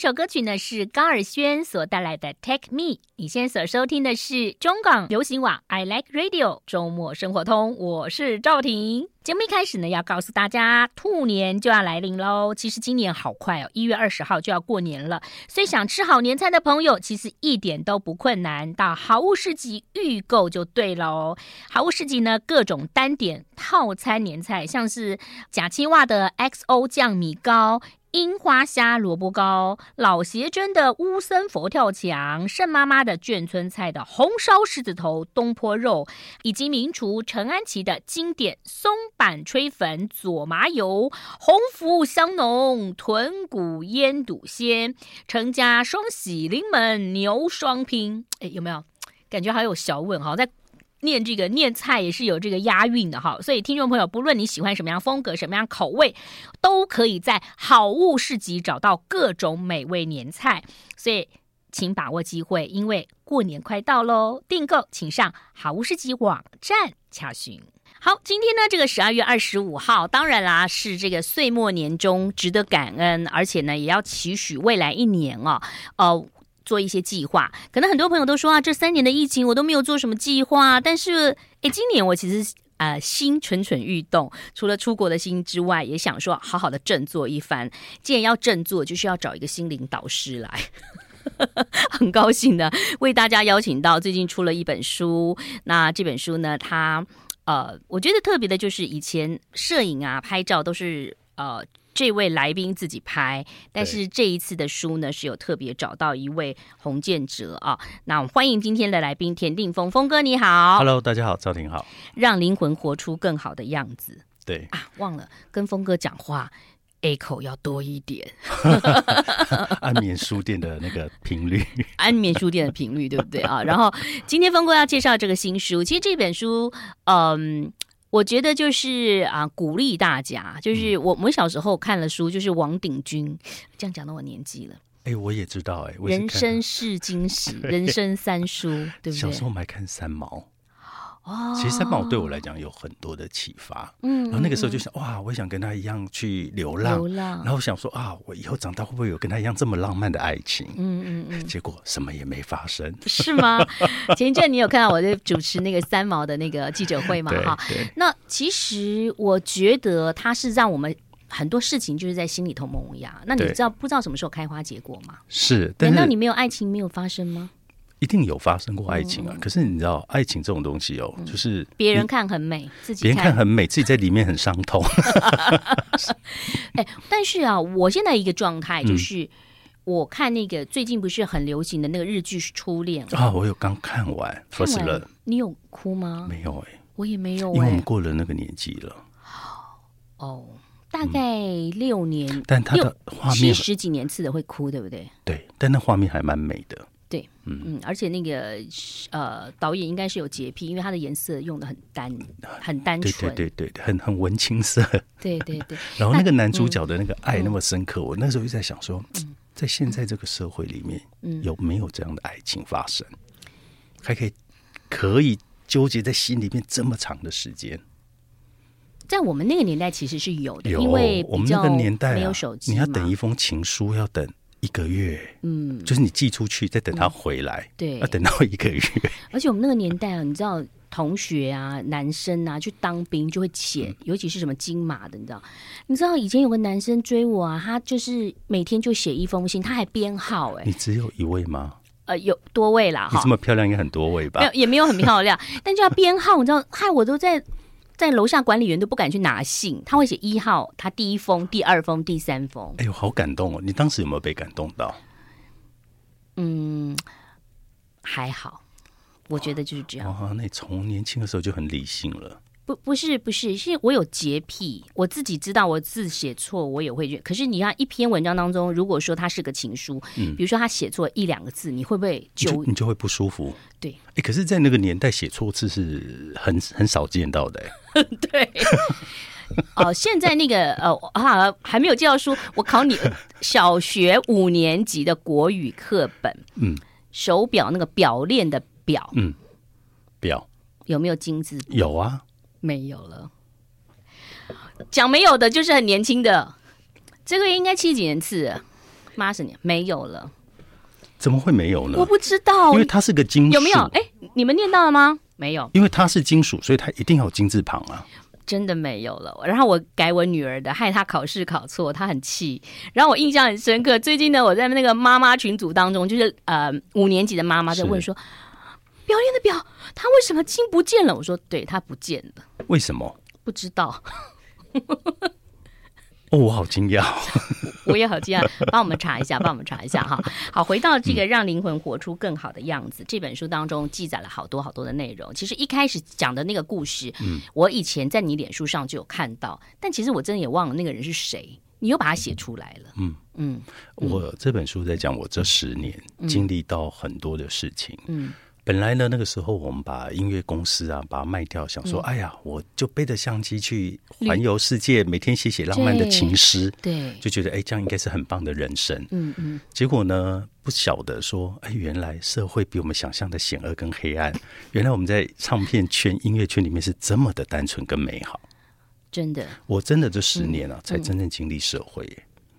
这首歌曲呢是高尔宣所带来的《Take Me》。你现在所收听的是中港流行网 I Like Radio 周末生活通，我是赵婷。节目一开始呢，要告诉大家，兔年就要来临喽。其实今年好快哦，一月二十号就要过年了。所以想吃好年菜的朋友，其实一点都不困难，到好物市集预购就对喽。好物市集呢，各种单点套餐年菜，像是假青蛙的 XO 酱米糕。樱花虾萝卜糕、老协珍的乌森佛跳墙、盛妈妈的眷村菜的红烧狮子头、东坡肉，以及名厨陈安琪的经典松板炊粉佐麻油、红福香浓豚骨腌笃鲜、陈家双喜临门牛双拼。哎，有没有感觉还有小问哈？在。念这个念菜也是有这个押韵的哈，所以听众朋友，不论你喜欢什么样风格、什么样口味，都可以在好物市集找到各种美味年菜。所以请把握机会，因为过年快到喽！订购请上好物市集网站查询。好，今天呢，这个十二月二十五号，当然啦，是这个岁末年终，值得感恩，而且呢，也要期许未来一年啊，呃。做一些计划，可能很多朋友都说啊，这三年的疫情我都没有做什么计划。但是，诶，今年我其实呃心蠢蠢欲动，除了出国的心之外，也想说好好的振作一番。既然要振作，就需要找一个心灵导师来。很高兴的为大家邀请到最近出了一本书。那这本书呢，它呃，我觉得特别的就是以前摄影啊、拍照都是呃。这位来宾自己拍，但是这一次的书呢，是有特别找到一位洪建哲啊。那我们欢迎今天的来宾田定峰，峰哥你好，Hello，大家好，赵婷好。让灵魂活出更好的样子。对啊，忘了跟峰哥讲话，A 口要多一点。安眠书店的那个频率，安眠书店的频率，对不对啊？然后今天峰哥要介绍这个新书，其实这本书，嗯。我觉得就是啊，鼓励大家，就是我我们小时候看了书，就是王鼎钧这样讲到我年纪了。哎，我也知道，哎，人生是惊喜，人生三书，对不对？小时候我们还看三毛。哦，其实三毛对我来讲有很多的启发，嗯，然后那个时候就想，哇，我想跟他一样去流浪，流浪，然后想说啊，我以后长大会不会有跟他一样这么浪漫的爱情？嗯嗯嗯，结果什么也没发生，是吗？前一阵你有看到我在主持那个三毛的那个记者会吗？哈，那其实我觉得他是让我们很多事情就是在心里头萌芽。那你知道不知道什么时候开花结果吗？是，难道你没有爱情没有发生吗？一定有发生过爱情啊！嗯、可是你知道，爱情这种东西哦，嗯、就是别人看很美，自己别人看很美，自己在里面很伤痛。哎，但是啊，我现在一个状态就是，嗯、我看那个最近不是很流行的那个日剧《初恋》啊，我有刚看完，看完了。你有哭吗？没有哎、欸，我也没有、欸，因为我们过了那个年纪了。哦，大概六年，嗯、但他的画面七十几年次的会哭，对不对？对，但那画面还蛮美的。对，嗯嗯，而且那个呃，导演应该是有洁癖，因为他的颜色用的很单，很单纯，对对对，很 很文青色，对 对对。然后那个男主角的那个爱那么深刻，我那时候就在想说，在现在这个社会里面，有没有这样的爱情发生？还可以可以纠结在心里面这么长的时间？在我们那个年代，其实是有的，有因为我们那个年代没有手机，你要等一封情书要等。一个月，嗯，就是你寄出去，再等他回来，嗯、对，要等到一个月。而且我们那个年代啊，你知道，同学啊，男生啊，去当兵就会写，嗯、尤其是什么金马的，你知道？你知道以前有个男生追我啊，他就是每天就写一封信，他还编号、欸，哎，你只有一位吗？呃，有多位啦，你这么漂亮，应该很多位吧？没有，也没有很漂亮，但就要编号，你知道，害我都在。在楼下管理员都不敢去拿信，他会写一号，他第一封、第二封、第三封。哎呦，好感动哦！你当时有没有被感动到？嗯，还好，我觉得就是这样。哇，那你从年轻的时候就很理性了。不，不是，不是，是我有洁癖，我自己知道我字写错，我也会。可是你看一篇文章当中，如果说他是个情书，嗯，比如说他写错一两个字，你会不会就，就你就会不舒服？对，哎，可是，在那个年代写错字是很很少见到的。对，哦、呃，现在那个呃啊，还没有介绍书，我考你小学五年级的国语课本，嗯，手表那个表链的表，嗯，表有没有金字？有啊。没有了，讲没有的就是很年轻的，这个应该七几年次，八十年没有了。怎么会没有呢？我不知道，因为它是个金属，有没有？哎，你们念到了吗？没有，因为它是金属，所以它一定要有金字旁啊。真的没有了。然后我改我女儿的，害她考试考错，她很气。然后我印象很深刻。最近呢，我在那个妈妈群组当中，就是呃五年级的妈妈在问说：“表演的表，他为什么金不见了？”我说：“对，他不见了。”为什么？不知道。哦，我好惊讶，我也好惊讶。帮我们查一下，帮我们查一下哈。好，回到这个让灵魂活出更好的样子、嗯、这本书当中，记载了好多好多的内容。其实一开始讲的那个故事，嗯，我以前在你脸书上就有看到，但其实我真的也忘了那个人是谁。你又把它写出来了，嗯嗯。我这本书在讲我这十年经历到很多的事情，嗯。嗯本来呢，那个时候我们把音乐公司啊，把它卖掉，想说，嗯、哎呀，我就背着相机去环游世界，每天写写浪漫的情诗，对，就觉得哎，这样应该是很棒的人生。嗯嗯。结果呢，不晓得说，哎，原来社会比我们想象的险恶跟黑暗。原来我们在唱片圈、音乐圈里面是这么的单纯跟美好。真的，我真的这十年啊，嗯、才真正经历社会。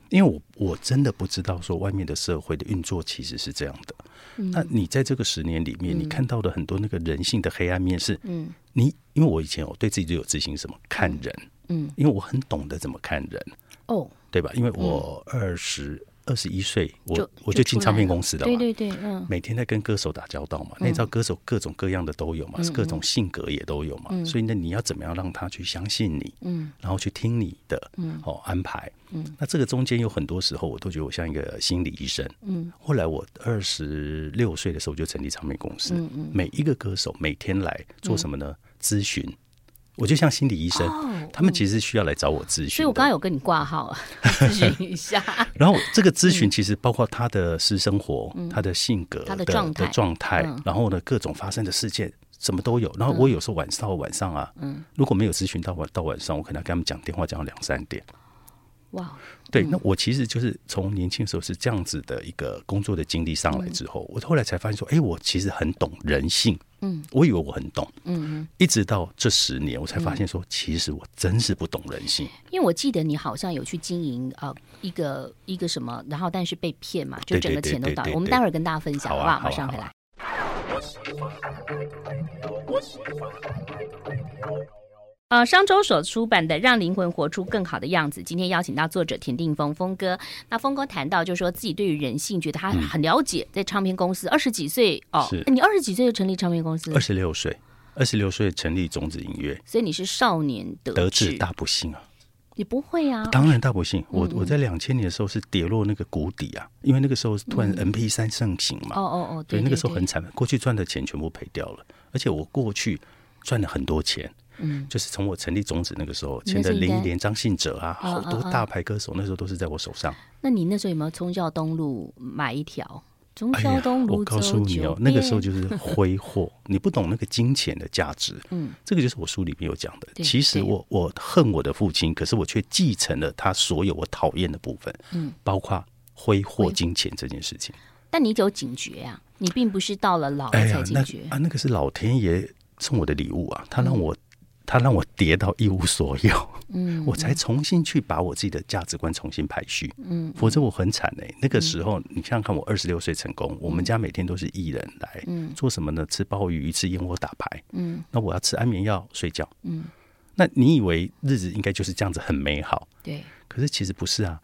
因为我我真的不知道说外面的社会的运作其实是这样的。嗯、那你在这个十年里面，你看到的很多那个人性的黑暗面是，嗯，你因为我以前我对自己就有自信，什么看人，嗯，因为我很懂得怎么看人，哦，对吧？因为我二十。二十一岁，我我就进唱片公司的嘛，对对对，嗯，每天在跟歌手打交道嘛，那你知道歌手各种各样的都有嘛，是各种性格也都有嘛，所以那你要怎么样让他去相信你，嗯，然后去听你的，嗯，哦安排，嗯，那这个中间有很多时候，我都觉得我像一个心理医生，嗯，后来我二十六岁的时候就成立唱片公司，嗯嗯，每一个歌手每天来做什么呢？咨询。我就像心理医生，哦、他们其实需要来找我咨询，所以我刚刚有跟你挂号 咨询一下。然后这个咨询其实包括他的私生活、嗯、他的性格的、他的状态、的状态，嗯、然后呢各种发生的事件什么都有。然后我有时候晚上到晚上啊，嗯、如果没有咨询到晚到晚上，我可能要跟他们讲电话讲到两三点。哇，对，那我其实就是从年轻时候是这样子的一个工作的经历上来之后，嗯、我后来才发现说，哎，我其实很懂人性。嗯，我以为我很懂，嗯，一直到这十年，我才发现说，其实我真是不懂人性。因为我记得你好像有去经营呃一个一个什么，然后但是被骗嘛，就整个钱都倒。我们待会儿跟大家分享，好不好？马上回来。呃，商周所出版的《让灵魂活出更好的样子》，今天邀请到作者田定峰峰哥。那峰哥谈到，就是说自己对于人性，觉得他很了解。在唱片公司二十几岁哦，是你二十几岁就成立唱片公司？二十六岁，二十六岁成立种子音乐。所以你是少年得得志大不幸啊！你不会啊？当然大不幸。我我在两千年的时候是跌落那个谷底啊，因为那个时候突然 MP 三盛行嘛。哦哦哦，对，那个时候很惨，过去赚的钱全部赔掉了，而且我过去赚了很多钱。嗯，就是从我成立种子那个时候签的林忆莲、张信哲啊，好多大牌歌手，那时候都是在我手上。那你那时候有没有忠孝东路买一条？忠孝东路，我告诉你哦，那个时候就是挥霍，你不懂那个金钱的价值。嗯，这个就是我书里面有讲的。其实我我恨我的父亲，可是我却继承了他所有我讨厌的部分。嗯，包括挥霍金钱这件事情。但你有警觉啊，你并不是到了老了才警觉啊。那个是老天爷送我的礼物啊，他让我。他让我跌到一无所有，嗯，我才重新去把我自己的价值观重新排序，嗯，否则我很惨哎。那个时候，你想想看，我二十六岁成功，我们家每天都是艺人来，嗯，做什么呢？吃鲍鱼，吃燕窝，打牌，嗯，那我要吃安眠药睡觉，嗯，那你以为日子应该就是这样子很美好？对，可是其实不是啊。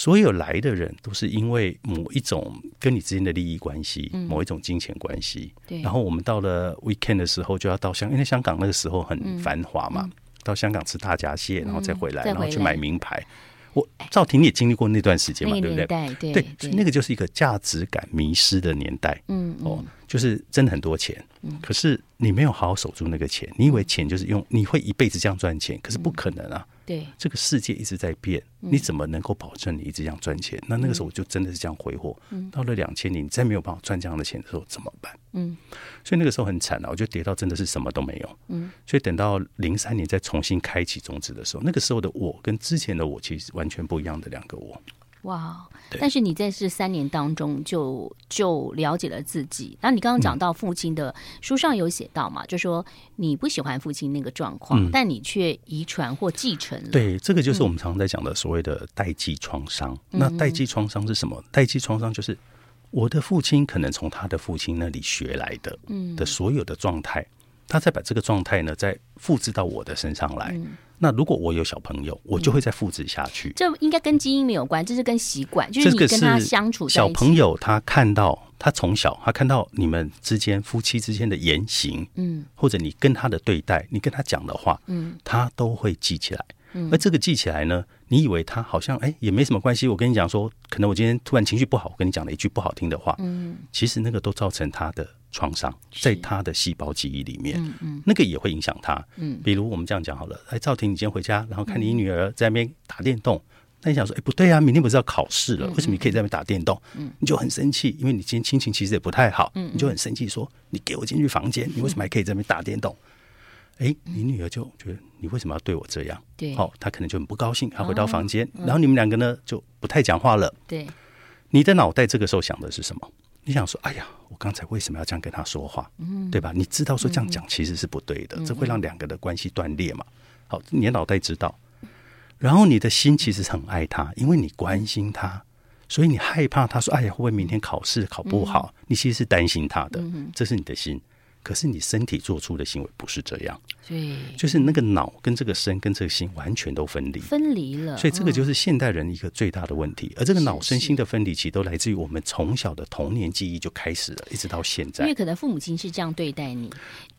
所有来的人都是因为某一种跟你之间的利益关系，嗯、某一种金钱关系。对。然后我们到了 weekend 的时候，就要到香，因为香港那个时候很繁华嘛，嗯、到香港吃大闸蟹，然后再回来，嗯、然后去买名牌。我赵婷也经历过那段时间嘛，对不对？对，对，所以那个就是一个价值感迷失的年代。嗯，哦，就是真的很多钱，嗯、可是你没有好好守住那个钱，你以为钱就是用，你会一辈子这样赚钱，可是不可能啊。对，这个世界一直在变，你怎么能够保证你一直这样赚钱？嗯、那那个时候我就真的是这样挥霍。嗯、到了两千年，你再没有办法赚这样的钱的时候怎么办？嗯，所以那个时候很惨啊，我就跌到真的是什么都没有。嗯，所以等到零三年再重新开启种子的时候，那个时候的我跟之前的我其实完全不一样的两个我。哇！但是你在这三年当中就就了解了自己。那你刚刚讲到父亲的书上有写到嘛，嗯、就说你不喜欢父亲那个状况，嗯、但你却遗传或继承了。对，这个就是我们常常在讲的所谓的代际创伤。嗯、那代际创伤是什么？代际创伤就是我的父亲可能从他的父亲那里学来的，嗯，的所有的状态，他再把这个状态呢再复制到我的身上来。嗯那如果我有小朋友，我就会再复制下去。这应该跟基因没有关，这是跟习惯，就是你跟他相处。小朋友他看到他从小他看到你们之间夫妻之间的言行，嗯，或者你跟他的对待，你跟他讲的话，嗯，他都会记起来。而这个记起来呢，你以为他好像哎也没什么关系。我跟你讲说，可能我今天突然情绪不好，我跟你讲了一句不好听的话，嗯，其实那个都造成他的。创伤在他的细胞记忆里面，嗯嗯，那个也会影响他。嗯，比如我们这样讲好了，哎，赵婷，你今天回家，然后看你女儿在那边打电动，那你想说，哎，不对啊，明天不是要考试了，为什么你可以在那边打电动？嗯，你就很生气，因为你今天心情其实也不太好，嗯，你就很生气，说你给我进去房间，你为什么还可以在那边打电动？哎，你女儿就觉得你为什么要对我这样？对，好，她可能就很不高兴，她回到房间，然后你们两个呢就不太讲话了。对，你的脑袋这个时候想的是什么？你想说，哎呀，我刚才为什么要这样跟他说话？嗯，对吧？你知道说这样讲其实是不对的，嗯、这会让两个的关系断裂嘛。好，你的脑袋知道，然后你的心其实很爱他，因为你关心他，所以你害怕他说，哎呀，会不会明天考试考不好？嗯、你其实是担心他的，这是你的心。可是你身体做出的行为不是这样，对，就是那个脑跟这个身跟这个心完全都分离，分离了。所以这个就是现代人一个最大的问题。而这个脑身心的分离，其实都来自于我们从小的童年记忆就开始了，一直到现在。因为可能父母亲是这样对待你。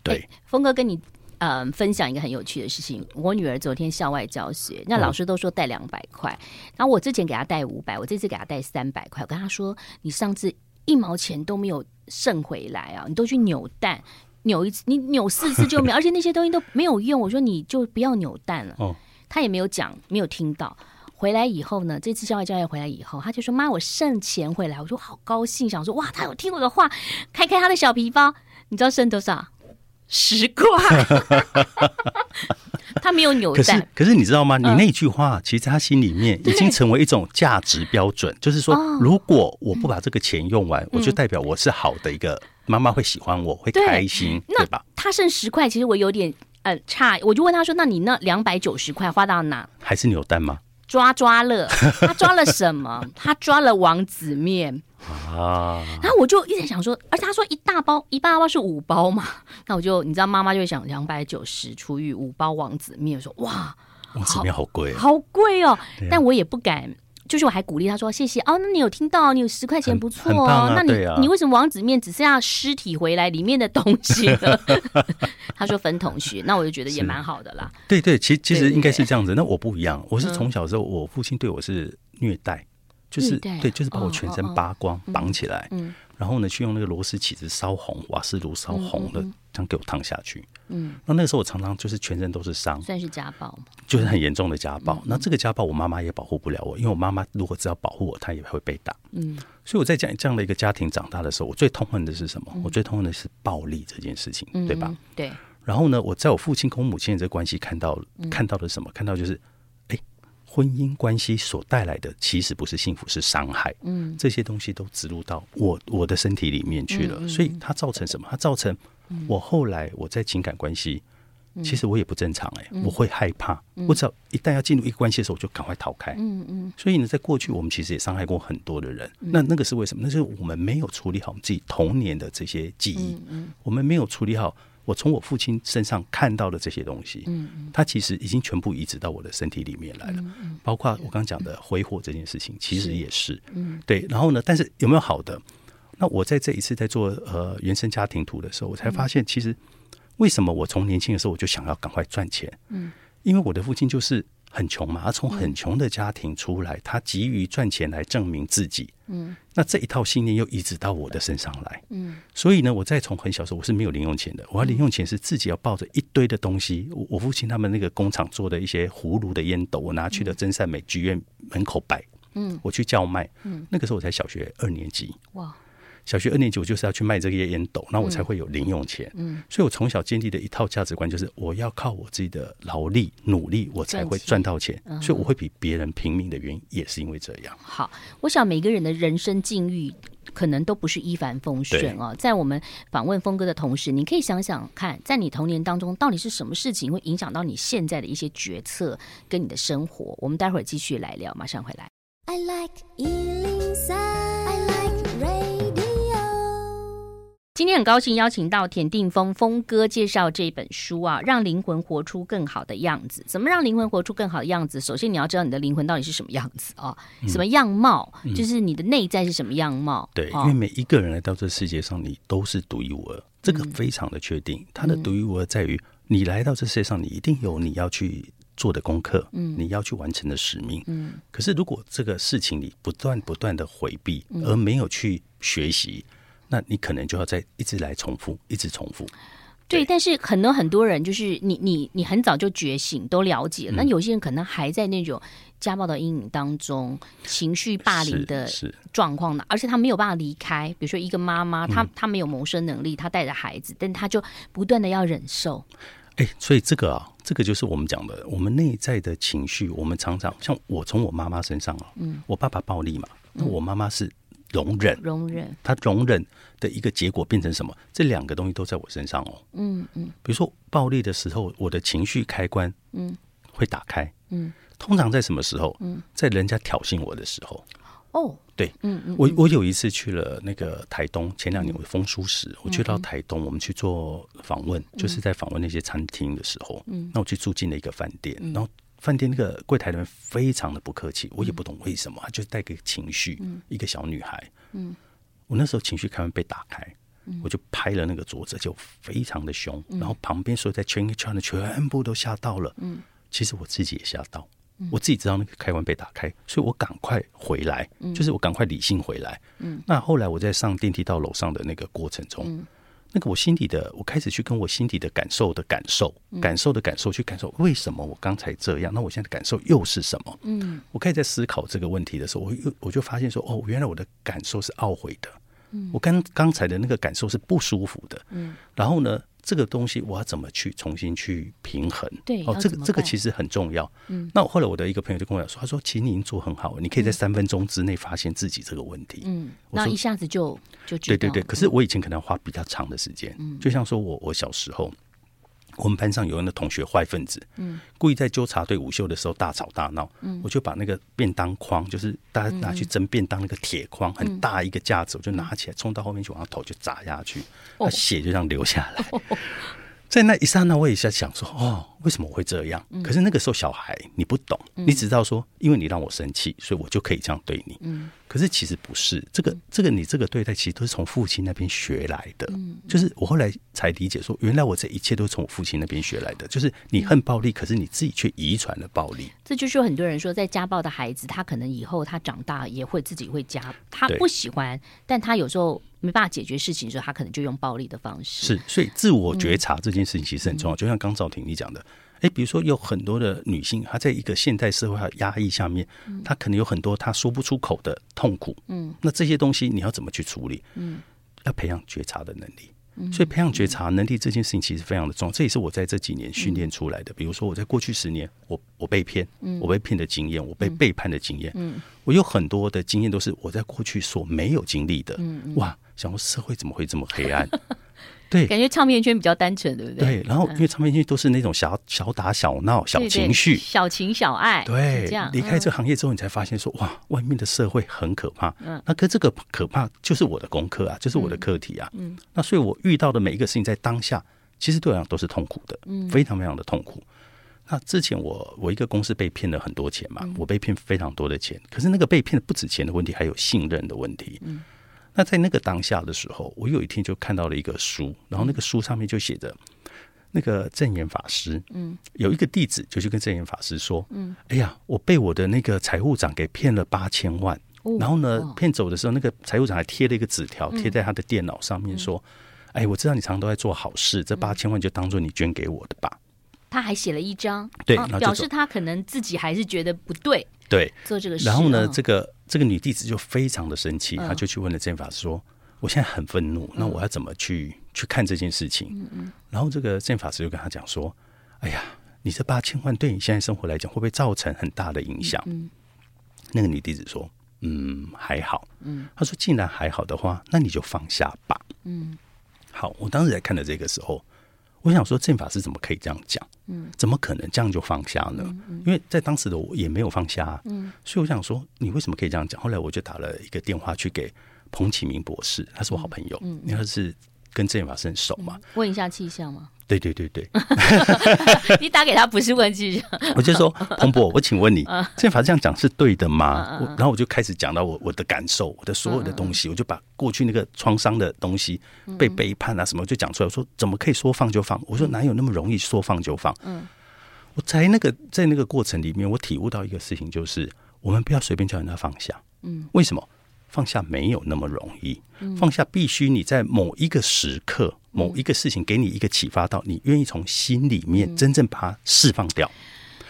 对，峰哥跟你嗯、呃、分享一个很有趣的事情。我女儿昨天校外教学，那老师都说带两百块，然后我之前给她带五百，我这次给她带三百块。我跟她说，你上次一毛钱都没有。剩回来啊！你都去扭蛋，扭一次你扭四次就没有，而且那些东西都没有用。我说你就不要扭蛋了。哦，他也没有讲，没有听到。回来以后呢，这次校外教育回来以后，他就说：“妈，我剩钱回来。”我说：“好高兴，想说哇，他有听我的话，开开他的小皮包。你知道剩多少？十块。”他没有扭蛋，可是可是你知道吗？你那句话，其实在他心里面已经成为一种价值标准，就是说，如果我不把这个钱用完，我就代表我是好的一个妈妈，会喜欢我，会开心，对吧？他剩十块，其实我有点呃差，我就问他说：“那你那两百九十块花到哪？还是扭蛋吗？”抓抓乐，他抓了什么？他抓了王子面。啊！然后我就一直想说，而且他说一大包一大包是五包嘛，那我就你知道妈妈就会想两百九十除以五包王子面，说哇，王子面好贵，好贵哦！但我也不敢，就是我还鼓励他说谢谢哦，那你有听到？你有十块钱不错哦，那你你为什么王子面只剩下尸体回来里面的东西呢？他说分同学，那我就觉得也蛮好的啦。对对，其其实应该是这样子。那我不一样，我是从小时候我父亲对我是虐待。就是对，就是把我全身扒光绑起来，然后呢，去用那个螺丝起子烧红，瓦斯炉烧红了，这样给我烫下去。嗯，那那个时候我常常就是全身都是伤，算是家暴，就是很严重的家暴。那这个家暴我妈妈也保护不了我，因为我妈妈如果只要保护我，她也会被打。嗯，所以我在讲这样的一个家庭长大的时候，我最痛恨的是什么？我最痛恨的是暴力这件事情，对吧？对。然后呢，我在我父亲跟我母亲的这个关系看到看到的什么？看到就是。婚姻关系所带来的其实不是幸福，是伤害。嗯，这些东西都植入到我我的身体里面去了，所以它造成什么？它造成我后来我在情感关系，其实我也不正常哎，我会害怕。我只要一旦要进入一个关系的时候，我就赶快逃开。嗯嗯。所以呢，在过去我们其实也伤害过很多的人。那那个是为什么？那是我们没有处理好我们自己童年的这些记忆。我们没有处理好。我从我父亲身上看到的这些东西，嗯，他其实已经全部移植到我的身体里面来了，嗯，包括我刚刚讲的挥霍这件事情，其实也是，嗯，对。然后呢，但是有没有好的？那我在这一次在做呃原生家庭图的时候，我才发现，其实为什么我从年轻的时候我就想要赶快赚钱，嗯，因为我的父亲就是。很穷嘛，他从很穷的家庭出来，他急于赚钱来证明自己。嗯，那这一套信念又移植到我的身上来。嗯，所以呢，我再从很小时候我是没有零用钱的，我要零用钱是自己要抱着一堆的东西。我我父亲他们那个工厂做的一些葫芦的烟斗，我拿去了真善美剧院门口摆。嗯，我去叫卖。嗯，那个时候我才小学二年级。哇，小学二年级我就是要去卖这个烟斗，那我才会有零用钱。嗯，所以我从小建立的一套价值观就是，我要靠我自己的劳力努力，我才会赚到钱。嗯所以我会比别人拼命的原因，也是因为这样。好，我想每个人的人生境遇可能都不是一帆风顺哦。在我们访问峰哥的同时，你可以想想看，在你童年当中，到底是什么事情会影响到你现在的一些决策跟你的生活？我们待会儿继续来聊，马上回来。I like 今天很高兴邀请到田定峰峰哥介绍这本书啊，让灵魂活出更好的样子。怎么让灵魂活出更好的样子？首先你要知道你的灵魂到底是什么样子啊，什么样貌，嗯、就是你的内在是什么样貌。对，因为每一个人来到这世界上，你都是独一无二，这个非常的确定。它的独一无二在于，你来到这世界上，你一定有你要去做的功课，嗯，你要去完成的使命，嗯。可是如果这个事情你不断不断的回避，而没有去学习。那你可能就要再一直来重复，一直重复。对，但是可能很多人就是你你你很早就觉醒，都了解了。那、嗯、有些人可能还在那种家暴的阴影当中，情绪霸凌的状况呢，而且他没有办法离开。比如说一个妈妈，她她没有谋生能力，她带着孩子，但她就不断的要忍受。哎，所以这个啊，这个就是我们讲的，我们内在的情绪，我们常常像我从我妈妈身上啊，嗯，我爸爸暴力嘛，那我妈妈是。容忍，容忍，他容忍的一个结果变成什么？这两个东西都在我身上哦。嗯嗯，比如说暴力的时候，我的情绪开关嗯。会打开。嗯，通常在什么时候？嗯，在人家挑衅我的时候。哦，对，嗯嗯，我我有一次去了那个台东，前两年我封书时，我去到台东，我们去做访问，就是在访问那些餐厅的时候，嗯，那我去住进了一个饭店，然后。饭店那个柜台的人非常的不客气，我也不懂为什么，他就带个情绪，一个小女孩，嗯，我那时候情绪开关被打开，我就拍了那个桌子，就非常的凶，然后旁边所有在圈一圈的全部都吓到了，嗯，其实我自己也吓到，我自己知道那个开关被打开，所以我赶快回来，就是我赶快理性回来，嗯，那后来我在上电梯到楼上的那个过程中。那个我心底的，我开始去跟我心底的感受的感受，感受的感受去感受，为什么我刚才这样？那我现在的感受又是什么？嗯，我开始在思考这个问题的时候，我又我就发现说，哦，原来我的感受是懊悔的，嗯，我刚刚才的那个感受是不舒服的，嗯，然后呢？这个东西我要怎么去重新去平衡？对，哦，这个这个其实很重要。嗯，那我后来我的一个朋友就跟我说，他说：“其实你已经做很好，你可以在三分钟之内发现自己这个问题。”嗯，那一下子就就对对对。可是我以前可能要花比较长的时间。嗯，就像说我我小时候。我们班上有人的同学坏分子，嗯，故意在纠察队午休的时候大吵大闹，嗯，我就把那个便当筐，就是大家拿去蒸便当那个铁筐，很大一个架子，我就拿起来冲到后面去，往他头就砸下去，他血就这样流下来。在那一刹那，我也在想说，哦，为什么我会这样？可是那个时候小孩你不懂，你只知道说，因为你让我生气，所以我就可以这样对你。嗯，可是其实不是，这个这个你这个对待，其实都是从父亲那边学来的。嗯，就是我后来才理解说，原来我这一切都是从父亲那边学来的。就是你恨暴力，可是你自己却遗传了暴力。这就是有很多人说，在家暴的孩子，他可能以后他长大也会自己会家，他不喜欢，但他有时候。没办法解决事情的时候，他可能就用暴力的方式。是，所以自我觉察这件事情其实很重要。嗯、就像刚赵婷你讲的，哎，比如说有很多的女性，她在一个现代社会的压抑下面，嗯、她可能有很多她说不出口的痛苦。嗯，那这些东西你要怎么去处理？嗯，要培养觉察的能力。嗯，所以培养觉察能力这件事情其实非常的重要。这也是我在这几年训练出来的。嗯、比如说我在过去十年，我我被骗，嗯、我被骗的经验，我被背叛的经验，嗯，我有很多的经验都是我在过去所没有经历的。嗯，嗯哇。想说社会怎么会这么黑暗？对，感觉唱片圈比较单纯，对不对？对，然后因为唱片圈都是那种小小打小闹、小情绪、小情小爱。对，这样离开这个行业之后，你才发现说哇，外面的社会很可怕。嗯，那可这个可怕就是我的功课啊，就是我的课题啊。嗯，那所以我遇到的每一个事情，在当下其实对我来讲都是痛苦的，嗯，非常非常的痛苦。那之前我我一个公司被骗了很多钱嘛，我被骗非常多的钱，可是那个被骗的不止钱的问题，还有信任的问题。嗯。那在那个当下的时候，我有一天就看到了一个书，然后那个书上面就写着那个证严法师，嗯，有一个弟子就去跟证严法师说，嗯，哎呀，我被我的那个财务长给骗了八千万，然后呢，骗走的时候，那个财务长还贴了一个纸条贴在他的电脑上面，说，哎，我知道你常常都在做好事，这八千万就当做你捐给我的吧。他还写了一张，对，表示他可能自己还是觉得不对。对，做这个事。然后呢，这个这个女弟子就非常的生气，她就去问了证严法师说：“我现在很愤怒，那我要怎么去、嗯、去看这件事情？嗯嗯。然后这个证法师就跟她讲说：“哎呀，你这八千万对你现在生活来讲，会不会造成很大的影响？”嗯。那个女弟子说：“嗯，还好。”嗯。他说：“既然还好的话，那你就放下吧。”嗯。好，我当时在看的这个时候，我想说，证法师怎么可以这样讲？嗯。怎么可能这样就放下呢？嗯嗯、因为在当时的我也没有放下、啊。嗯。所以我想说，你为什么可以这样讲？后来我就打了一个电话去给。彭启明博士，他是我好朋友。嗯，因为他是跟证法师很熟嘛？问一下气象吗？对对对对。你打给他不是问句？我就说 彭博，我请问你，宪法师这样讲是对的吗？我然后我就开始讲到我我的感受，我的所有的东西，我就把过去那个创伤的东西，被背叛啊什么，就讲出来。我说怎么可以说放就放？我说哪有那么容易说放就放？嗯，我在那个在那个过程里面，我体悟到一个事情，就是我们不要随便叫人家放下。嗯，为什么？放下没有那么容易，放下必须你在某一个时刻、某一个事情给你一个启发到，你愿意从心里面真正把它释放掉。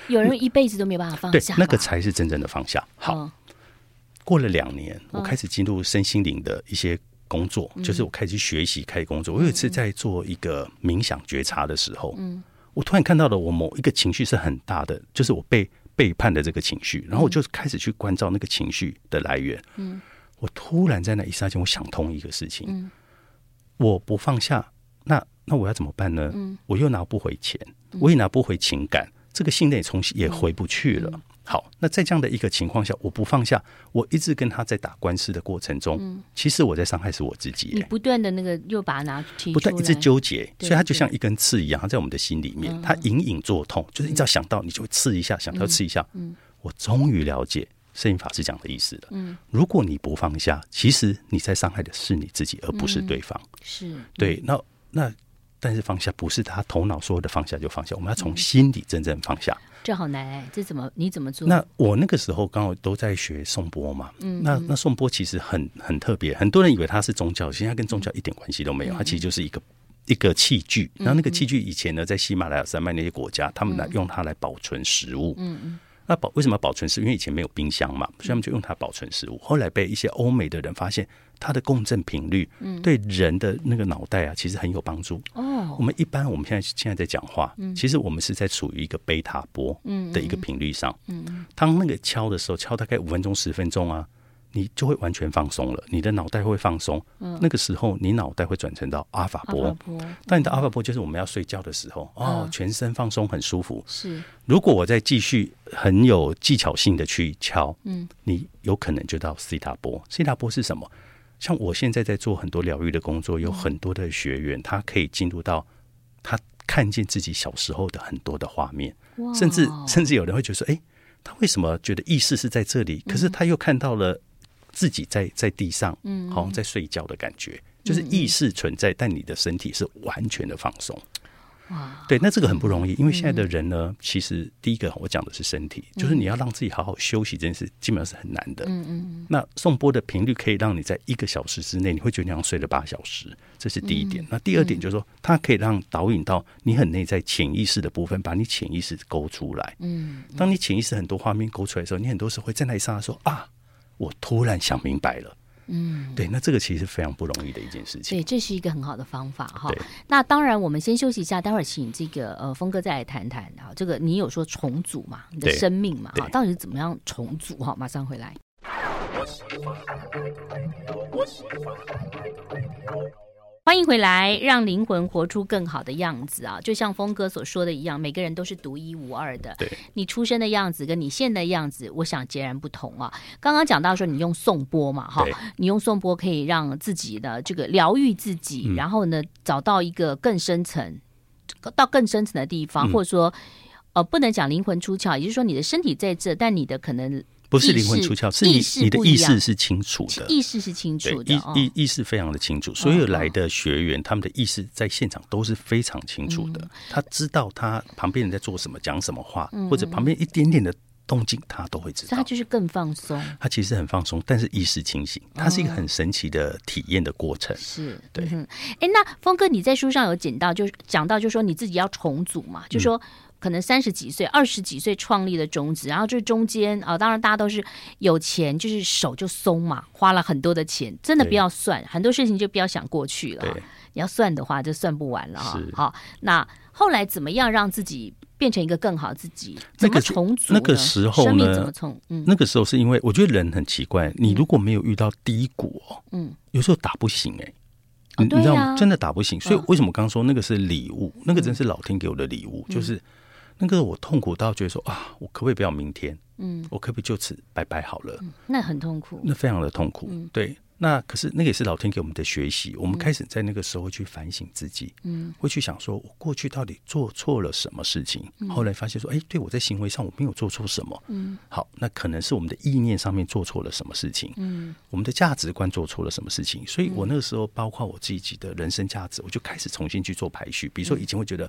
有人一辈子都没有办法放下，对，那个才是真正的放下。好，过了两年，我开始进入身心灵的一些工作，就是我开始学习、开始工作。我有一次在做一个冥想觉察的时候，我突然看到了我某一个情绪是很大的，就是我被背叛的这个情绪，然后我就开始去关照那个情绪的来源。我突然在那一刹那间，我想通一个事情：嗯、我不放下，那那我要怎么办呢？嗯、我又拿不回钱，我也拿不回情感，嗯、这个信念重新也回不去了。嗯、好，那在这样的一个情况下，我不放下，我一直跟他在打官司的过程中，嗯、其实我在伤害是我自己。你不断的那个又把它拿提出来，不断一直纠结，所以它就像一根刺一样，它在我们的心里面，它隐隐作痛，就是你只要想到，你就会刺一下，想到刺一下。嗯，我终于了解。圣严法师讲的意思的。嗯，如果你不放下，其实你在伤害的是你自己，而不是对方。嗯、是对。那那，但是放下不是他头脑说的放下就放下，我们要从心底真正放下。嗯、这好难哎，这怎么你怎么做？那我那个时候刚好都在学颂钵嘛。嗯，那那颂钵其实很很特别，很多人以为它是宗教，其实它跟宗教一点关系都没有，它其实就是一个一个器具。然后那个器具以前呢，在喜马拉雅山脉那些国家，他们来用它来保存食物。嗯嗯。那保为什么保存食物？因为以前没有冰箱嘛，所以他们就用它保存食物。后来被一些欧美的人发现，它的共振频率对人的那个脑袋啊，其实很有帮助。哦，我们一般我们现在现在在讲话，其实我们是在处于一个贝塔波的一个频率上。嗯，当那个敲的时候，敲大概五分钟、十分钟啊。你就会完全放松了，你的脑袋会放松。嗯，那个时候你脑袋会转成到阿法波。但你的阿法波就是我们要睡觉的时候，哦，全身放松很舒服。是，如果我再继续很有技巧性的去敲，嗯，你有可能就到西塔波。西塔波是什么？像我现在在做很多疗愈的工作，有很多的学员，他可以进入到他看见自己小时候的很多的画面，甚至甚至有人会觉得说，哎，他为什么觉得意识是在这里？可是他又看到了。自己在在地上，嗯，好像在睡觉的感觉，嗯、就是意识存在，嗯、但你的身体是完全的放松。哇，对，那这个很不容易，因为现在的人呢，嗯、其实第一个我讲的是身体，嗯、就是你要让自己好好休息这件事，基本上是很难的。嗯嗯。那颂钵的频率可以让你在一个小时之内，你会觉得你像睡了八小时，这是第一点。嗯、那第二点就是说，它可以让导引到你很内在潜意识的部分，把你潜意识勾出来。嗯。当你潜意识很多画面勾出来的时候，你很多时候会在那一刹那说啊。我突然想明白了，嗯，对，那这个其实是非常不容易的一件事情。对，这是一个很好的方法哈。那当然，我们先休息一下，待会儿请这个呃峰哥再来谈谈啊。这个你有说重组嘛？你的生命嘛？哈，到底是怎么样重组？哈，马上回来。欢迎回来，让灵魂活出更好的样子啊！就像峰哥所说的一样，每个人都是独一无二的。对，你出生的样子跟你现在的样子，我想截然不同啊。刚刚讲到说，你用颂钵嘛，哈，你用颂钵可以让自己的这个疗愈自己，嗯、然后呢，找到一个更深层，到更深层的地方，嗯、或者说，呃，不能讲灵魂出窍，也就是说，你的身体在这，但你的可能。不是灵魂出窍，是你你的意识是清楚的，意识是清楚的，意意意识非常的清楚。所有来的学员，他们的意识在现场都是非常清楚的。他知道他旁边人在做什么，讲什么话，或者旁边一点点的动静，他都会知道。他就是更放松，他其实很放松，但是意识清醒，它是一个很神奇的体验的过程。是对。哎，那峰哥，你在书上有讲到，就是讲到，就说你自己要重组嘛，就说。可能三十几岁、二十几岁创立的种子，然后这中间啊，当然大家都是有钱，就是手就松嘛，花了很多的钱，真的不要算很多事情，就不要想过去了。你要算的话，就算不完了哈。好，那后来怎么样让自己变成一个更好自己？怎么重组？那个时候呢？生命怎么从？嗯，那个时候是因为我觉得人很奇怪，你如果没有遇到低谷，嗯，有时候打不醒哎。你知道吗？真的打不醒，所以为什么刚刚说那个是礼物？那个真是老天给我的礼物，就是那个我痛苦到觉得说啊，我可不可以不要明天？嗯，我可不可以就此拜拜好了？那很痛苦，那非常的痛苦，对。那可是那个也是老天给我们的学习，我们开始在那个时候会去反省自己，嗯，会去想说我过去到底做错了什么事情，后来发现说，哎，对我在行为上我没有做错什么，嗯，好，那可能是我们的意念上面做错了什么事情，嗯，我们的价值观做错了什么事情，所以我那个时候包括我自己的人生价值，我就开始重新去做排序，比如说以前会觉得。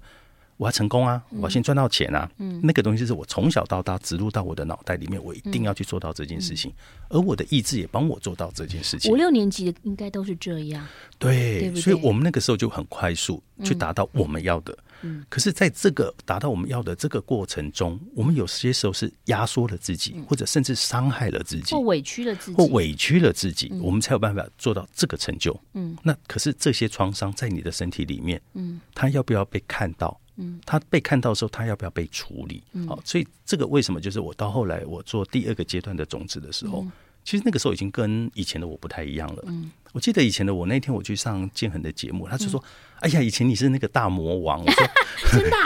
我要成功啊！我要先赚到钱啊！嗯，那个东西是我从小到大植入到我的脑袋里面，我一定要去做到这件事情。而我的意志也帮我做到这件事情。五六年级应该都是这样，对，对对，所以我们那个时候就很快速去达到我们要的。嗯，可是在这个达到我们要的这个过程中，我们有些时候是压缩了自己，或者甚至伤害了自己，或委屈了自己，或委屈了自己，我们才有办法做到这个成就。嗯，那可是这些创伤在你的身体里面，嗯，它要不要被看到？嗯，他被看到的时候，他要不要被处理？好，所以这个为什么就是我到后来我做第二个阶段的种子的时候，其实那个时候已经跟以前的我不太一样了。嗯，我记得以前的我那天我去上建恒的节目，他就说：“哎呀，以前你是那个大魔王。”我说：“ 真的？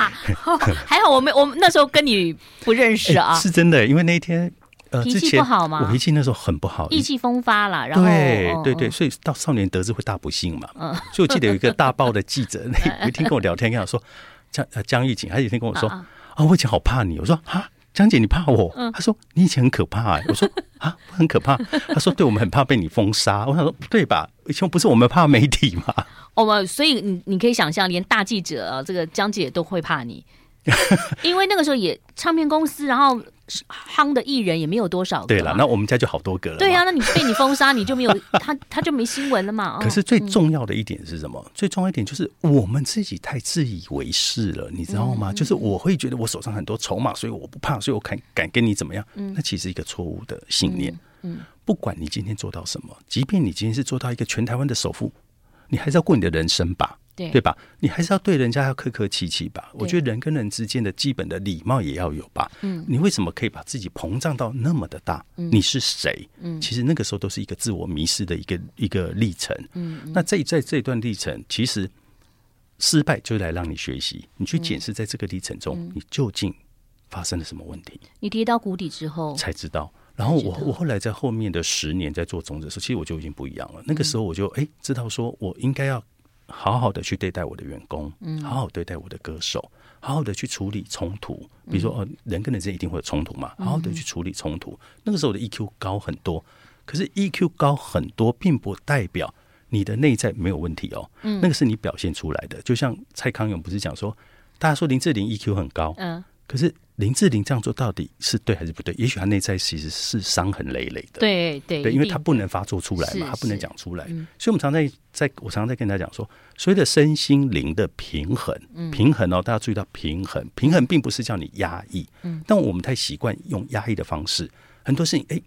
还好我没我们那时候跟你不认识啊。”是真的，因为那一天呃脾气不好吗？我脾气那时候很不好，意气风发了。然后对对对，所以到少年得志会大不幸嘛。嗯，所以我记得有一个大报的记者，有一天跟我聊天，跟我说。江呃江玉锦，他有一天跟我说啊，啊，我以前好怕你。我说啊，江姐你怕我？嗯、他说你以前很可怕、欸。我说啊，我很可怕。他说对，我们很怕被你封杀。我想说不对吧？以前不是我们怕媒体吗？我们所以你你可以想象，连大记者啊，这个江姐都会怕你。因为那个时候也唱片公司，然后夯的艺人也没有多少个。对了，那我们家就好多个了。对呀、啊，那你被你封杀，你就没有 他，他就没新闻了嘛。可是最重要的一点是什么？嗯、最重要一点就是我们自己太自以为是了，你知道吗？嗯、就是我会觉得我手上很多筹码，所以我不怕，所以我敢敢跟你怎么样？嗯，那其实一个错误的信念。嗯，嗯不管你今天做到什么，即便你今天是做到一个全台湾的首富，你还是要过你的人生吧。对，对吧？你还是要对人家要客客气气吧。我觉得人跟人之间的基本的礼貌也要有吧。嗯，你为什么可以把自己膨胀到那么的大？嗯，你是谁？嗯，其实那个时候都是一个自我迷失的一个一个历程。嗯，那这在这段历程，其实失败就来让你学习，你去检视在这个历程中，嗯，你究竟发生了什么问题？你跌到谷底之后才知道。然后我我后来在后面的十年在做种子的时候，其实我就已经不一样了。那个时候我就哎知道说我应该要。好好的去对待我的员工，嗯，好好对待我的歌手，好好的去处理冲突。比如说，呃，人跟人之间一定会有冲突嘛，好好的去处理冲突。那个时候我的 EQ 高很多，可是 EQ 高很多，并不代表你的内在没有问题哦。嗯，那个是你表现出来的。就像蔡康永不是讲说，大家说林志玲 EQ 很高，嗯，可是。林志玲这样做到底是对还是不对？也许她内在其实是伤痕累累的。对对对，因为她不能发作出来嘛，她不能讲出来。所以，我们常在在，我常常在跟大家讲说，所谓的身心灵的平衡，平衡哦，大家注意到平衡，平衡并不是叫你压抑。嗯，但我们太习惯用压抑的方式，很多事情哎。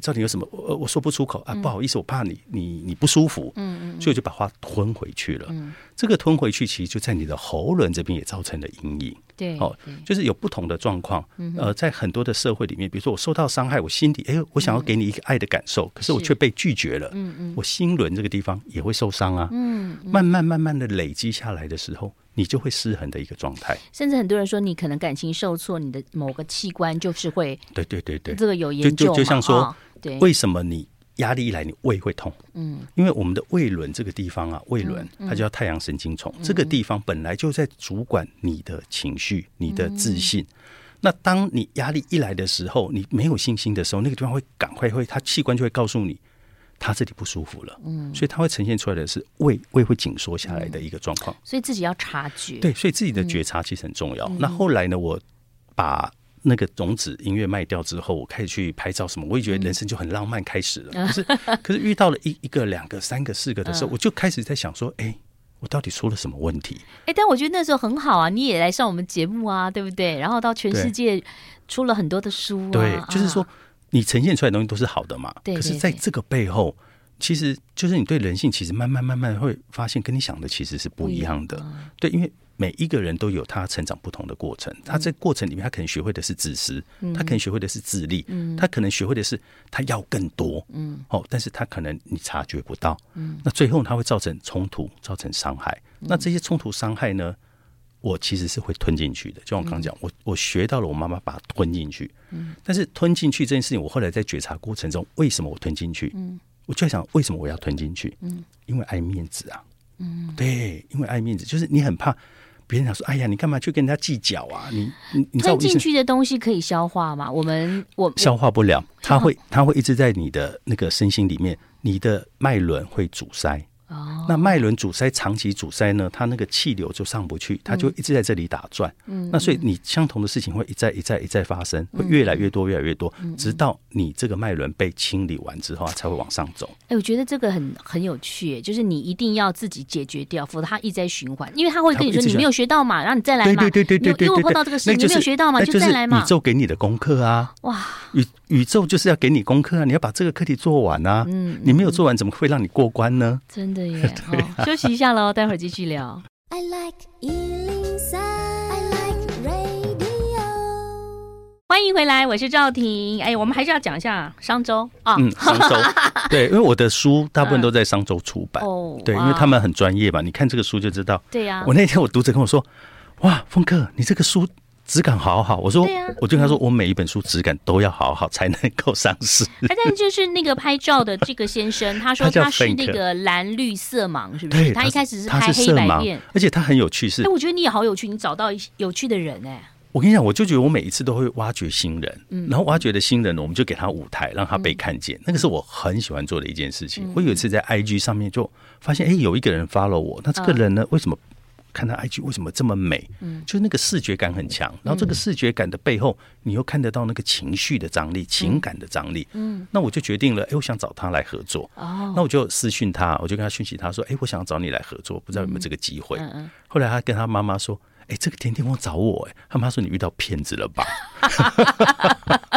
到底有什么？我我说不出口啊，不好意思，我怕你你你不舒服，嗯嗯，所以我就把话吞回去了。嗯，这个吞回去，其实就在你的喉咙这边也造成了阴影。对，哦，就是有不同的状况。呃，在很多的社会里面，比如说我受到伤害，我心底哎，我想要给你一个爱的感受，可是我却被拒绝了。嗯嗯，我心轮这个地方也会受伤啊。嗯，慢慢慢慢的累积下来的时候，你就会失衡的一个状态。甚至很多人说，你可能感情受挫，你的某个器官就是会。对对对对，这个有研究就就像说。对为什么你压力一来，你胃会痛？嗯，因为我们的胃轮这个地方啊，胃轮它叫太阳神经丛，嗯、这个地方本来就在主管你的情绪、你的自信。嗯、那当你压力一来的时候，你没有信心的时候，那个地方会赶快会，它器官就会告诉你，它这里不舒服了。嗯，所以它会呈现出来的是胃胃会紧缩下来的一个状况。所以自己要察觉。对，所以自己的觉察其实很重要。嗯、那后来呢，我把。那个种子音乐卖掉之后，我开始去拍照什么，我也觉得人生就很浪漫开始了。可是，可是遇到了一一个、两个、三个、四个的时候，我就开始在想说，哎，我到底出了什么问题？哎，但我觉得那时候很好啊，你也来上我们节目啊，对不对？然后到全世界出了很多的书啊，对，就是说你呈现出来的东西都是好的嘛。对，可是在这个背后，其实就是你对人性，其实慢慢慢慢会发现，跟你想的其实是不一样的。对，因为。每一个人都有他成长不同的过程，他这过程里面，他可能学会的是自私，他可能学会的是自立，他可能学会的是他要更多，嗯哦，但是他可能你察觉不到，嗯那最后他会造成冲突，造成伤害。那这些冲突伤害呢，我其实是会吞进去的。就像我刚刚讲，我我学到了，我妈妈把它吞进去，嗯但是吞进去这件事情，我后来在觉察过程中，为什么我吞进去？嗯我就在想，为什么我要吞进去？嗯因为爱面子啊，嗯对，因为爱面子，就是你很怕。别人想说：“哎呀，你干嘛去跟人家计较啊？你你你知道进去的东西可以消化吗？我们我消化不了，它会 它会一直在你的那个身心里面，你的脉轮会阻塞。”哦，那脉轮阻塞，长期阻塞呢，它那个气流就上不去，它就一直在这里打转。嗯，那所以你相同的事情会一再一再一再发生，会越来越多越来越多，直到你这个脉轮被清理完之后，它才会往上走。哎，我觉得这个很很有趣，就是你一定要自己解决掉，否则它一直在循环，因为它会跟你说你没有学到嘛，然后你再来嘛。对对对对对，因为碰到这个事，你没有学到嘛，就再来嘛。宇宙给你的功课啊，哇，宇宇宙就是要给你功课啊，你要把这个课题做完啊。嗯，你没有做完，怎么会让你过关呢？真的耶。休息一下喽，待会儿继续聊。I like 103, I like radio。欢迎回来，我是赵婷。哎，我们还是要讲一下商周啊。嗯，商周。对，因为我的书大部分都在商周出版。哦、嗯。对，因为他们很专业嘛，你看这个书就知道。对呀、啊。我那天我读者跟我说：“哇，峰哥，你这个书。”质感好好，我说，我就跟他说，我每一本书质感都要好好才能够上市。他 但就是那个拍照的这个先生，他说他是那个蓝绿色盲，是不是？他一开始是拍黑白片，而且他很有趣，是。哎，我觉得你也好有趣，你找到有趣的人哎。我跟你讲，我就觉得我每一次都会挖掘新人，然后挖掘的新人呢，我们就给他舞台，让他被看见。那个是我很喜欢做的一件事情。我有一次在 IG 上面就发现，哎，有一个人 follow 我，那这个人呢，为什么？看他 IG 为什么这么美？嗯，就是那个视觉感很强，然后这个视觉感的背后，你又看得到那个情绪的张力、情感的张力。嗯，那我就决定了，哎，我想找他来合作。哦，那我就私讯他，我就跟他讯息他说，哎，我想找你来合作，不知道有没有这个机会。嗯嗯。后来他跟他妈妈说，哎，这个甜甜蜂找我，哎，他妈说你遇到骗子了吧？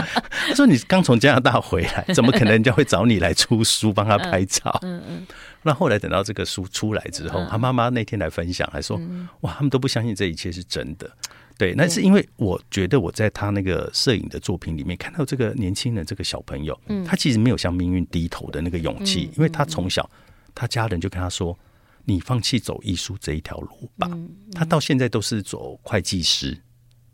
他说你刚从加拿大回来，怎么可能人家会找你来出书帮他拍照？嗯嗯。那后来等到这个书出来之后，他妈妈那天来分享，还说：“哇，他们都不相信这一切是真的。”对，那是因为我觉得我在他那个摄影的作品里面看到这个年轻人，这个小朋友，他其实没有向命运低头的那个勇气，因为他从小他家人就跟他说：“你放弃走艺术这一条路吧。”他到现在都是走会计师。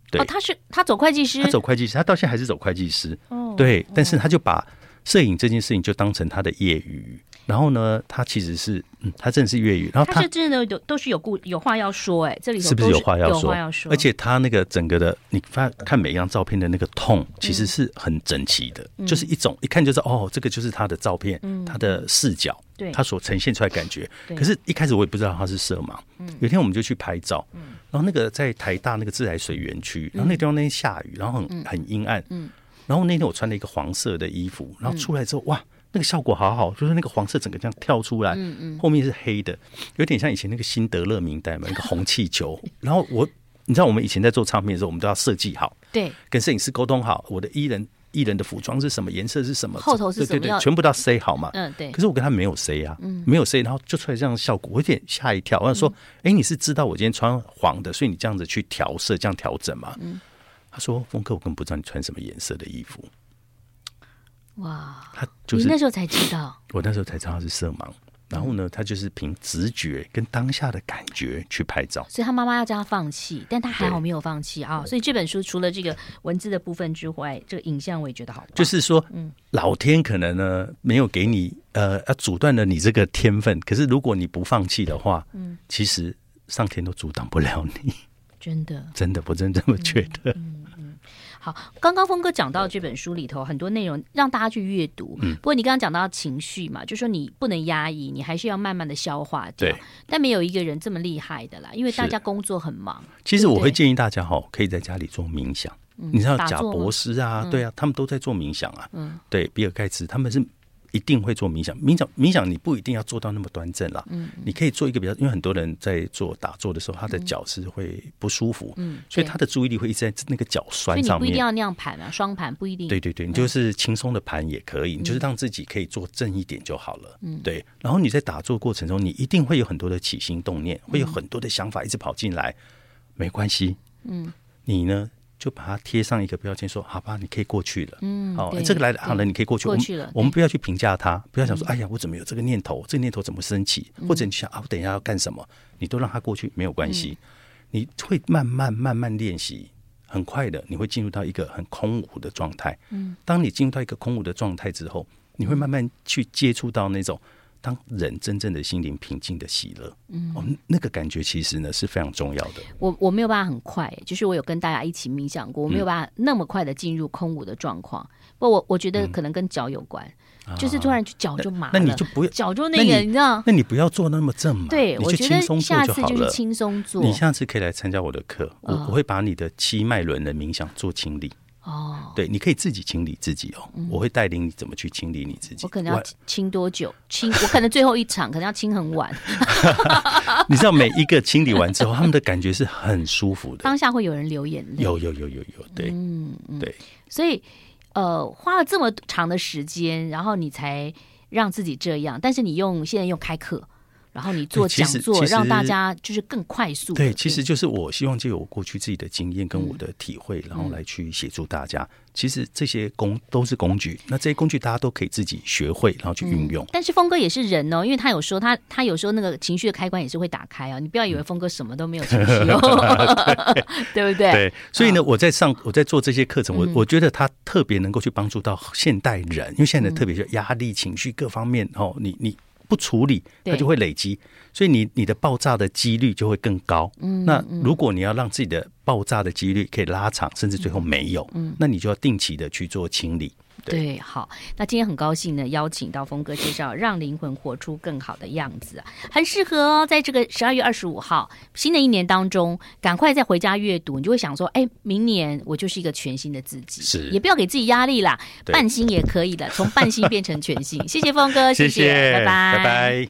对，他是他走会计师，他走会计师，他到现在还是走会计师。对，但是他就把摄影这件事情就当成他的业余。然后呢，他其实是，嗯，他真的是粤语。然后他，他是真的有都是有故有话要说，哎，这里是不是有话要说？要说，而且他那个整个的，你发看每一张照片的那个痛，其实是很整齐的，嗯、就是一种一看就是哦，这个就是他的照片，嗯、他的视角，对，他所呈现出来感觉。可是，一开始我也不知道他是色盲。嗯、有一天我们就去拍照，然后那个在台大那个自来水园区，然后那地方那天下雨，然后很很阴暗，嗯，然后那天我穿了一个黄色的衣服，然后出来之后，哇！那个效果好好，就是那个黄色整个这样跳出来，嗯嗯，后面是黑的，有点像以前那个辛德勒名单嘛，一个红气球。然后我，你知道我们以前在做唱片的时候，我们都要设计好，对，跟摄影师沟通好，我的艺人艺人的服装是什么颜色是什么，后头是什么，对对对，全部都要塞好嘛，嗯对。可是我跟他没有塞啊，嗯，没有塞，然后就出来这样的效果，我有点吓一跳。我想说，哎，你是知道我今天穿黄的，所以你这样子去调色，这样调整嘛？嗯，他说，峰哥，我根本不知道你穿什么颜色的衣服。哇，他就是你那时候才知道，我那时候才知道他是色盲。然后呢，他就是凭直觉跟当下的感觉去拍照。所以他妈妈要叫他放弃，但他还好没有放弃啊。所以这本书除了这个文字的部分之外，这个影像我也觉得好。就是说，嗯，老天可能呢没有给你呃，要阻断了你这个天分。可是如果你不放弃的话，嗯，其实上天都阻挡不了你。真的，真的，我真的这么觉得。嗯好，刚刚峰哥讲到这本书里头很多内容让大家去阅读。嗯，不过你刚刚讲到情绪嘛，就说你不能压抑，你还是要慢慢的消化掉。对，但没有一个人这么厉害的啦，因为大家工作很忙。其实我会建议大家哈，可以在家里做冥想。嗯，你知道贾博士啊，对啊，他们都在做冥想啊。嗯，对，比尔盖茨他们是一定会做冥想。冥想冥想你不一定要做到那么端正啦，嗯，你可以做一个比较，因为很多人在做打坐的时候，他的脚是会不舒服，嗯，所以他的注意力会一直在那个脚酸上面。所以你不一定要那样盘啊，双盘不一定。对对对，你就是轻松的盘也可以，你就是让自己可以坐正一点就好了，嗯，对。然后你在打坐过程中，你一定会有很多的起心动念，会有很多的想法一直跑进来，没关系，嗯，你呢？就把它贴上一个标签，说好吧，你可以过去了。嗯，好，这个来了，好了，你可以过去。过去了，我们不要去评价它，不要想说，哎呀，我怎么有这个念头？这个念头怎么升起？或者你想啊，我等一下要干什么？你都让它过去，没有关系。你会慢慢慢慢练习，很快的，你会进入到一个很空无的状态。嗯，当你进入到一个空无的状态之后，你会慢慢去接触到那种。当人真正的心灵平静的喜乐，嗯，哦，那个感觉其实呢是非常重要的。我我没有办法很快，就是我有跟大家一起冥想过，我没有办法那么快的进入空无的状况。嗯、不，我我觉得可能跟脚有关，嗯、就是突然脚就麻了，那，那你就不要 脚就那个，你，你知道？那你不要做那么正嘛，对，你就轻松做就好了。轻松做，你下次可以来参加我的课，我、哦、我会把你的七脉轮的冥想做清理。哦，对，你可以自己清理自己哦。嗯、我会带领你怎么去清理你自己。我可能要清多久？清，我可能最后一场可能要清很晚。你知道每一个清理完之后，他们的感觉是很舒服的。当下会有人流眼泪。有有有有有，对，嗯，嗯对。所以，呃，花了这么长的时间，然后你才让自己这样。但是你用现在用开课。然后你做讲座，让大家就是更快速。对，其实就是我希望借我过去自己的经验跟我的体会，然后来去协助大家。其实这些工都是工具，那这些工具大家都可以自己学会，然后去运用。但是峰哥也是人哦，因为他有说他他有时候那个情绪的开关也是会打开啊。你不要以为峰哥什么都没有情绪 哦，对不对？对。所以呢，我在上我在做这些课程，我我觉得他特别能够去帮助到现代人，因为现在特别是压力、情绪各方面哦，你你。不处理，它就会累积，所以你你的爆炸的几率就会更高。嗯，那如果你要让自己的爆炸的几率可以拉长，甚至最后没有，嗯，那你就要定期的去做清理。对，好，那今天很高兴呢，邀请到峰哥介绍《让灵魂活出更好的样子》，很适合哦，在这个十二月二十五号新的一年当中，赶快再回家阅读，你就会想说，哎，明年我就是一个全新的自己，是，也不要给自己压力啦，半新也可以的，从半新变成全新。谢谢峰哥，谢谢，谢谢拜拜，拜拜。